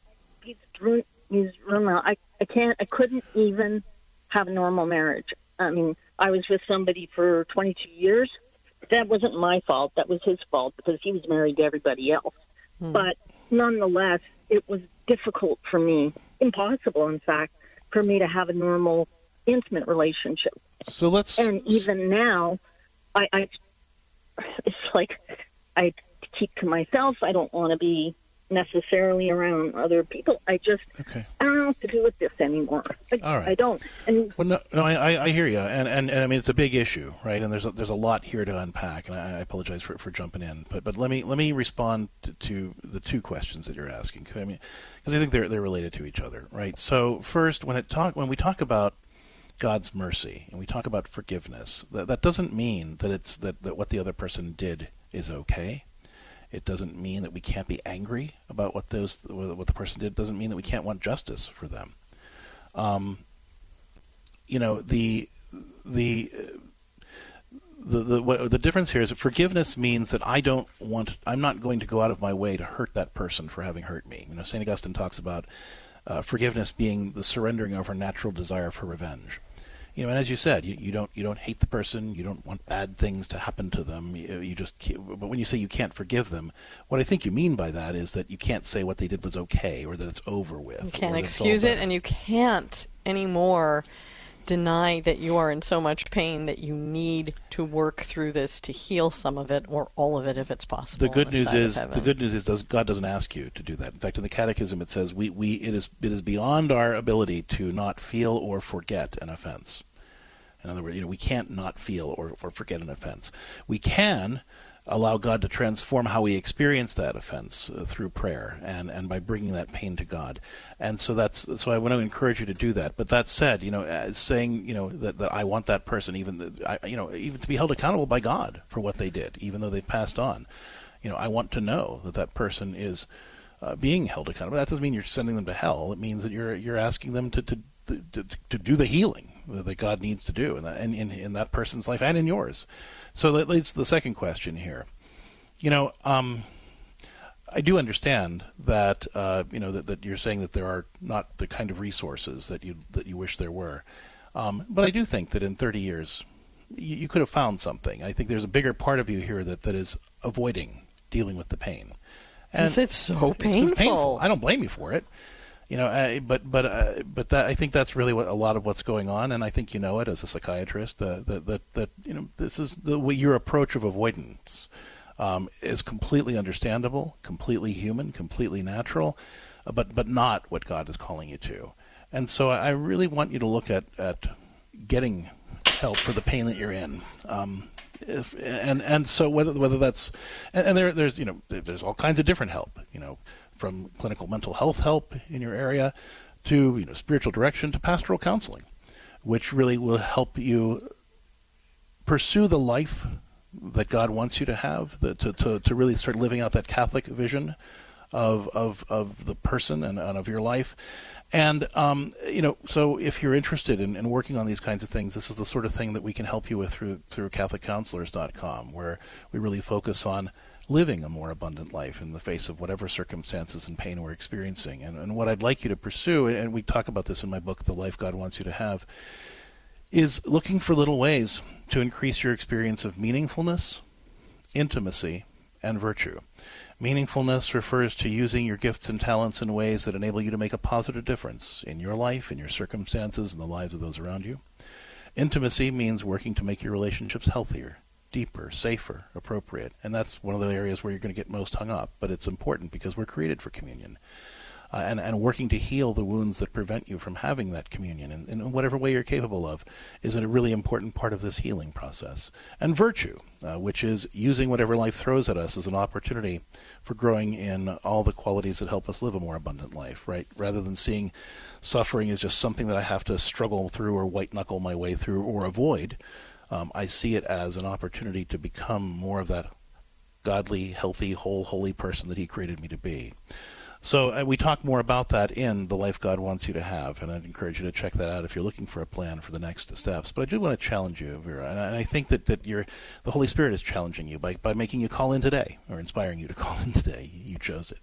he's ruined. He's ruined. my- I I can't. I couldn't even have a normal marriage. I mean, I was with somebody for 22 years. That wasn't my fault. That was his fault because he was married to everybody else. But nonetheless, it was difficult for me, impossible, in fact, for me to have a normal, intimate relationship. So let's. And even now, I, I (laughs) it's like I keep to myself. I don't want to be necessarily around other people. I just okay. I don't know what to do with this anymore. I, All right. I don't. And Well, no, no, I, I- hear you, and, and, and I mean it's a big issue, right? And there's a, there's a lot here to unpack, and I, I apologize for, for jumping in, but but let me let me respond to, to the two questions that you're asking, 'cause I mean, because I think they're they're related to each other, right? So first, when it talk when we talk about God's mercy and we talk about forgiveness, that that doesn't mean that it's that, that what the other person did is okay. It doesn't mean that we can't be angry about what those what the person did. It doesn't mean that we can't want justice for them. Um, you know the the the the what, the difference here is forgiveness means that I don't want I'm not going to go out of my way to hurt that person for having hurt me. You know, Saint Augustine talks about uh, forgiveness being the surrendering of our natural desire for revenge. You know, and as you said, you, you don't you don't hate the person, you don't want bad things to happen to them. You, you just but when you say you can't forgive them, what I think you mean by that is that you can't say what they did was okay or that it's over with. You can't or that it's all excuse it, and you can't anymore deny that you are in so much pain that you need to work through this to heal some of it or all of it if it's possible. The good this news is the good news is does, God doesn't ask you to do that. In fact, in the Catechism it says we, we it is it is beyond our ability to not feel or forget an offense. In other words, you know we can't not feel or, or forget an offense. We can allow God to transform how we experience that offense uh, through prayer and, and by bringing that pain to God. And so that's so I want to encourage you to do that. But that said, you know, as saying you know that, that I want that person even that I, you know even to be held accountable by God for what they did, even though they've passed on. You know, I want to know that that person is uh, being held accountable. That doesn't mean you're sending them to hell. It means that you're you're asking them to to to, to do the healing that God needs to do in, that, in, in in that person's life and in yours. So that leads to the second question here. You know, um, I do understand that uh, you know that, that you're saying that there are not the kind of resources that you that you wish there were, um, but I do think that in 30 years you, you could have found something. I think there's a bigger part of you here that, that is avoiding dealing with the pain. Is it so it's- it's painful? I don't blame you for it. You know, uh, but but uh, but that I think that's really what a lot of what's going on, and I think you know it as a psychiatrist. That that that you know this is the your approach of avoidance um, is completely understandable, completely human, completely natural, uh, but but not what God is calling you to. And so I really want you to look at at getting help for the pain that you're in. Um, if, and and so whether whether that's and, and there there's you know there's all kinds of different help you know from clinical mental health help in your area to you know spiritual direction to pastoral counseling, which really will help you pursue the life that God wants you to have, the, to, to, to really start living out that Catholic vision of, of, of the person and, and of your life. And, um, you know, so if you're interested in, in working on these kinds of things, this is the sort of thing that we can help you with through, through CatholicCounselors.com, where we really focus on living a more abundant life in the face of whatever circumstances and pain we're experiencing. And, and what I'd like you to pursue, and we talk about this in my book, The Life God Wants You to Have, is looking for little ways to increase your experience of meaningfulness, intimacy, and virtue. Meaningfulness refers to using your gifts and talents in ways that enable you to make a positive difference in your life, in your circumstances, and the lives of those around you. Intimacy means working to make your relationships healthier, deeper, safer, appropriate. And that's one of the areas where you're going to get most hung up. But it's important because we're created for communion. Uh, and, and working to heal the wounds that prevent you from having that communion in, in whatever way you're capable of is a really important part of this healing process. And virtue, uh, which is using whatever life throws at us as an opportunity for growing in all the qualities that help us live a more abundant life, right? Rather than seeing suffering as just something that I have to struggle through or white knuckle my way through or avoid, um, I see it as an opportunity to become more of that godly, healthy, whole, holy person that He created me to be. So uh, we talk more about that in the life God wants you to have, and I'd encourage you to check that out if you're looking for a plan for the next steps. But I do want to challenge you, Vera, and I think that that you're, the Holy Spirit is challenging you by by making you call in today or inspiring you to (laughs) call in today. You chose it,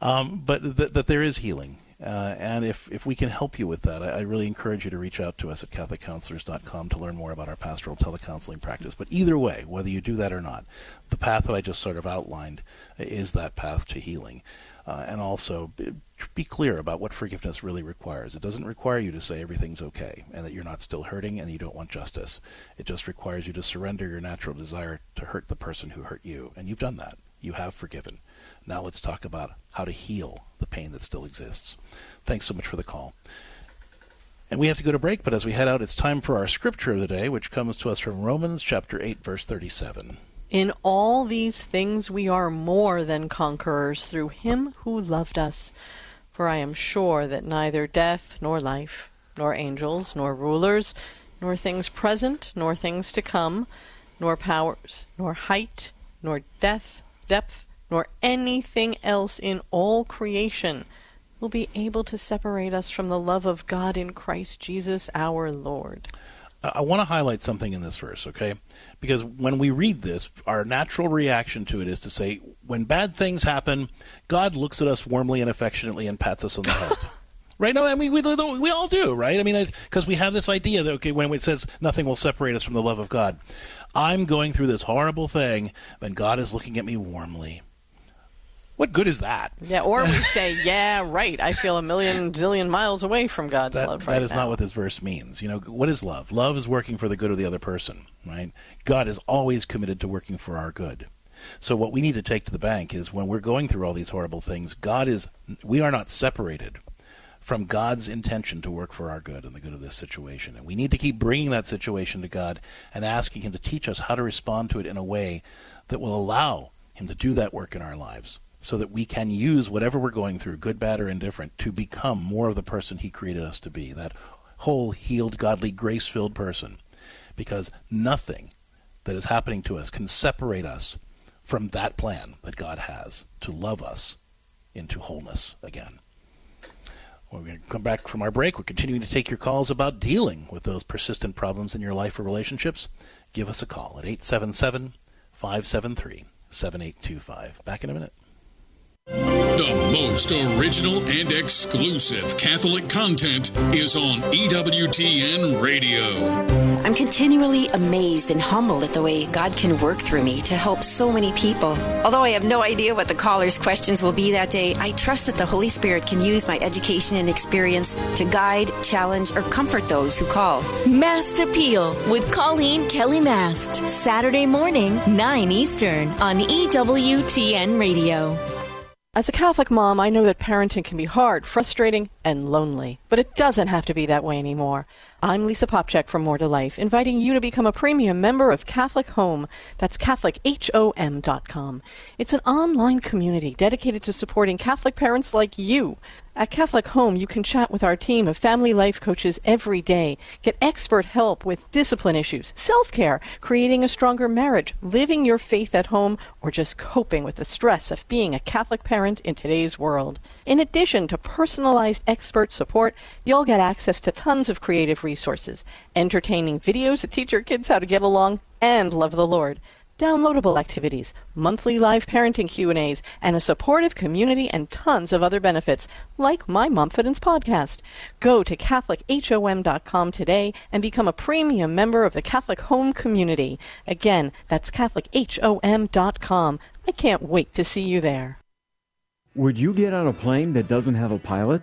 um, but th- that there is healing uh, and if, if we can help you with that, I, I, really encourage you to reach out to us at CatholicCounselors.com to learn more about our pastoral telecounseling practice. But either way, whether you do that or not, the path that I just sort of outlined is that path to healing. Uh, and also be, be, clear about what forgiveness really requires. It doesn't require you to say everything's okay and that you're not still hurting and you don't want justice. It just requires you to surrender your natural desire to hurt the person who hurt you. And you've done that. You have forgiven. Now let's talk about how to heal the pain that still exists. Thanks so much for the call. And we have to go to break, but as we head out, it's time for our scripture of the day, which comes to us from Romans chapter 8, verse 37. In all these things we are more than conquerors through him who loved us. For I am sure that neither death nor life, nor angels, nor rulers, nor things present, nor things to come, nor powers, nor height, nor depth, depth, nor anything else in all creation will be able to separate us from the love of God in Christ Jesus our Lord. I want to highlight something in this verse, okay? Because when we read this, our natural reaction to it is to say, when bad things happen, God looks at us warmly and affectionately and pats us on the head. (laughs) right? No, I mean, we, we all do, right? I mean, because we have this idea that, okay, when it says nothing will separate us from the love of God, I'm going through this horrible thing, and God is looking at me warmly what good is that? Yeah, or we say, yeah, right. I feel a million zillion miles away from God's that, love right That is now. not what this verse means. You know, what is love? Love is working for the good of the other person, right? God is always committed to working for our good. So what we need to take to the bank is when we're going through all these horrible things, God is we are not separated from God's intention to work for our good and the good of this situation. And we need to keep bringing that situation to God and asking him to teach us how to respond to it in a way that will allow him to do that work in our lives so that we can use whatever we're going through, good, bad, or indifferent, to become more of the person He created us to be that whole, healed, godly, grace filled person. Because nothing that is happening to us can separate us from that plan that God has to love us into wholeness again. we're going to come back from our break. We're continuing to take your calls about dealing with those persistent problems in your life or relationships. Give us a call at 877 573 7825. Back in a minute. The most original and exclusive Catholic content is on EWTN Radio. I'm continually amazed and humbled at the way God can work through me to help so many people. Although I have no idea what the caller's questions will be that day, I trust that the Holy Spirit can use my education and experience to guide, challenge, or comfort those who call. Mast Appeal with Colleen Kelly Mast. Saturday morning, 9 Eastern on EWTN Radio. As a Catholic mom, I know that parenting can be hard, frustrating, and lonely. But it doesn't have to be that way anymore. I'm Lisa Popcak from More to Life, inviting you to become a premium member of Catholic Home. That's CatholicHOM.com. It's an online community dedicated to supporting Catholic parents like you. At Catholic Home, you can chat with our team of family life coaches every day, get expert help with discipline issues, self care, creating a stronger marriage, living your faith at home, or just coping with the stress of being a Catholic parent in today's world. In addition to personalized expert support, you'll get access to tons of creative resources, entertaining videos that teach your kids how to get along and love the Lord downloadable activities, monthly live parenting Q&As, and a supportive community and tons of other benefits, like my Momfidence podcast. Go to CatholicHOM.com today and become a premium member of the Catholic Home community. Again, that's CatholicHOM.com. I can't wait to see you there. Would you get on a plane that doesn't have a pilot?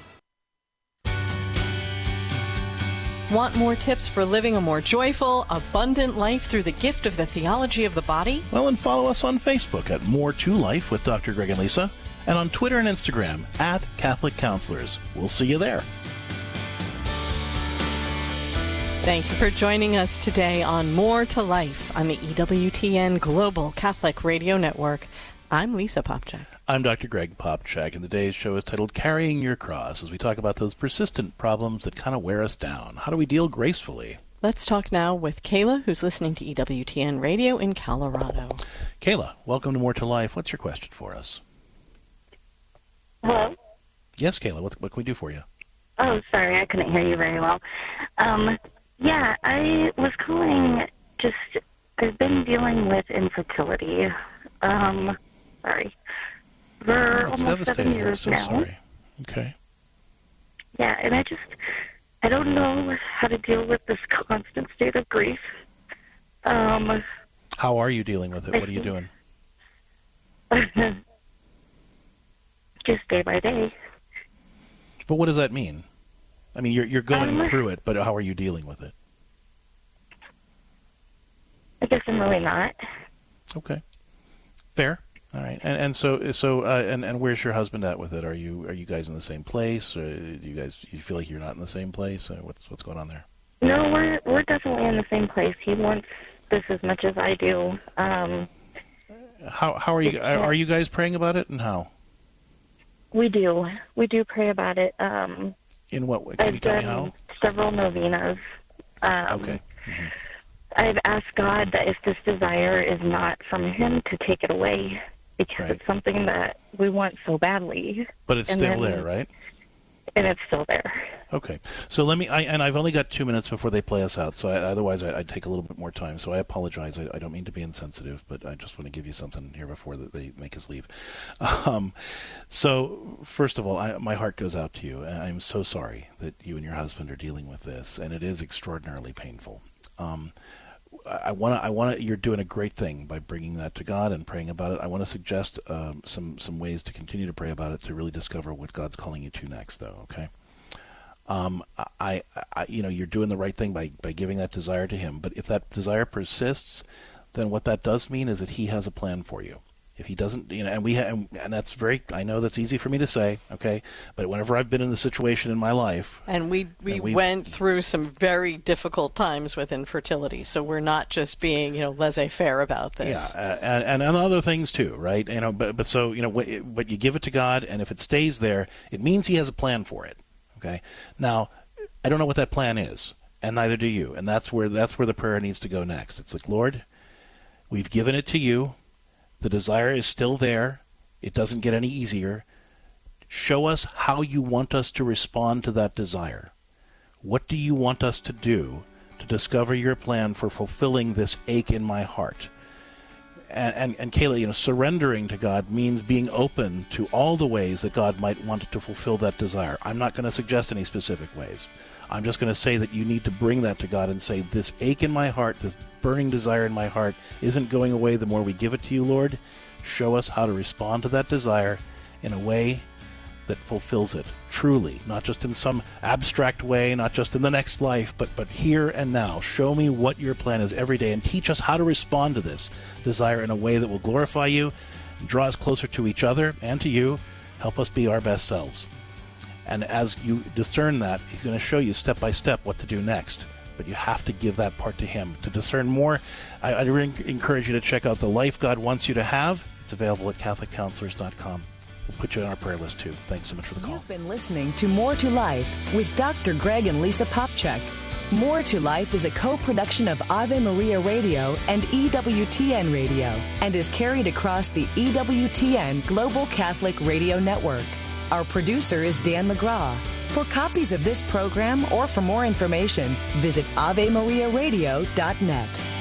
Want more tips for living a more joyful, abundant life through the gift of the theology of the body? Well, and follow us on Facebook at More to Life with Dr. Greg and Lisa, and on Twitter and Instagram at Catholic Counselors. We'll see you there. Thank you for joining us today on More to Life on the EWTN Global Catholic Radio Network. I'm Lisa Popcak. I'm Dr. Greg Popcak, and today's show is titled Carrying Your Cross as we talk about those persistent problems that kind of wear us down. How do we deal gracefully? Let's talk now with Kayla, who's listening to EWTN Radio in Colorado. Kayla, welcome to More to Life. What's your question for us? Hello? Yes, Kayla, what, what can we do for you? Oh, sorry, I couldn't hear you very well. Um, yeah, I was calling just, I've been dealing with infertility. Um, sorry. For That's almost seven years so now. sorry. Okay. Yeah, and I just, I don't know how to deal with this constant state of grief. Um, How are you dealing with it? What are you doing? (laughs) just day by day. But what does that mean? I mean, you're you're going Um, through it, but how are you dealing with it? I guess I'm really not. Okay. Fair. All right. And and so so uh, and and where's your husband at with it? Are you are you guys in the same place? Or do you guys you feel like you're not in the same place? Or what's what's going on there? No, we're we're definitely in the same place. He wants this as much as I do. Um, How how are you are, are you guys praying about it and how? we do we do pray about it. Um, In what way? Can I've tell me how? several novenas. Um, Okay. I've asked God that if this desire is not from Him, to take it away because it's something that we want so badly. But it's And still then- there, right? And it's still there. Okay. So let me. I, and I've only got two minutes before they play us out. So I, otherwise, I, I'd take a little bit more time. So I apologize. I, I don't mean to be insensitive, but I just want to give you something here before that they make us leave. (laughs) Um, so first of all, I, my heart goes out to you. I'm so sorry that you and your husband are dealing with this, and it is extraordinarily painful. Um, I want to. I want to. You're doing a great thing by bringing that to God and praying about it. I want to suggest um, some some ways to continue to pray about it to really discover what God's calling you to next, though. Okay. Um, I, I, you know, you're doing the right thing by by giving that desire to Him. But if that desire persists, then what that does mean is that He has a plan for you. If he doesn't, you know, and we ha- and, and that's very, I know that's easy for me to say, okay, but whenever I've been in the situation in my life, And we we And we- went through some very difficult times with infertility, so we're not just being you know laissez-faire about this. Yeah, uh, and, and and other things too, right? You know, but but so you know, but you give it to God, and if it stays there, it means He has a plan for it. Okay. Now, I don't know what that plan is, and neither do you, and that's where that's where the prayer needs to go next. It's like, Lord, we've given it to you. The desire is still there. It doesn't get any easier. Show us how you want us to respond to that desire. What do you want us to do to discover your plan for fulfilling this ache in my heart? And, and, and Kayla, you know, surrendering to God means being open to all the ways that God might want to fulfill that desire. I'm not going to suggest any specific ways. I'm just going to say that you need to bring that to God and say, This ache in my heart, this burning desire in my heart, isn't going away the more we give it to you, Lord. Show us how to respond to that desire in a way that fulfills it truly, not just in some abstract way, not just in the next life, but but here and now. Show me what your plan is every day and teach us how to respond to this desire in a way that will glorify you, draw us closer to each other and to you, help us be our best selves. And as you discern that, he's going to show you step by step what to do next. But you have to give that part to him. To discern more, I, I really encourage you to check out The Life God Wants You to Have. It's available at CatholicCounselors.com. We'll put you on our prayer list too. Thanks so much for the call. You've been listening to More to Life with Dr. Greg and Lisa Popcak. More to Life is a co production of Ave Maria Radio and EWTN Radio and is carried across the EWTN Global Catholic Radio Network. Our producer is Dan McGarey. For copies of this program or for more information, visit AveMariaRadio.net.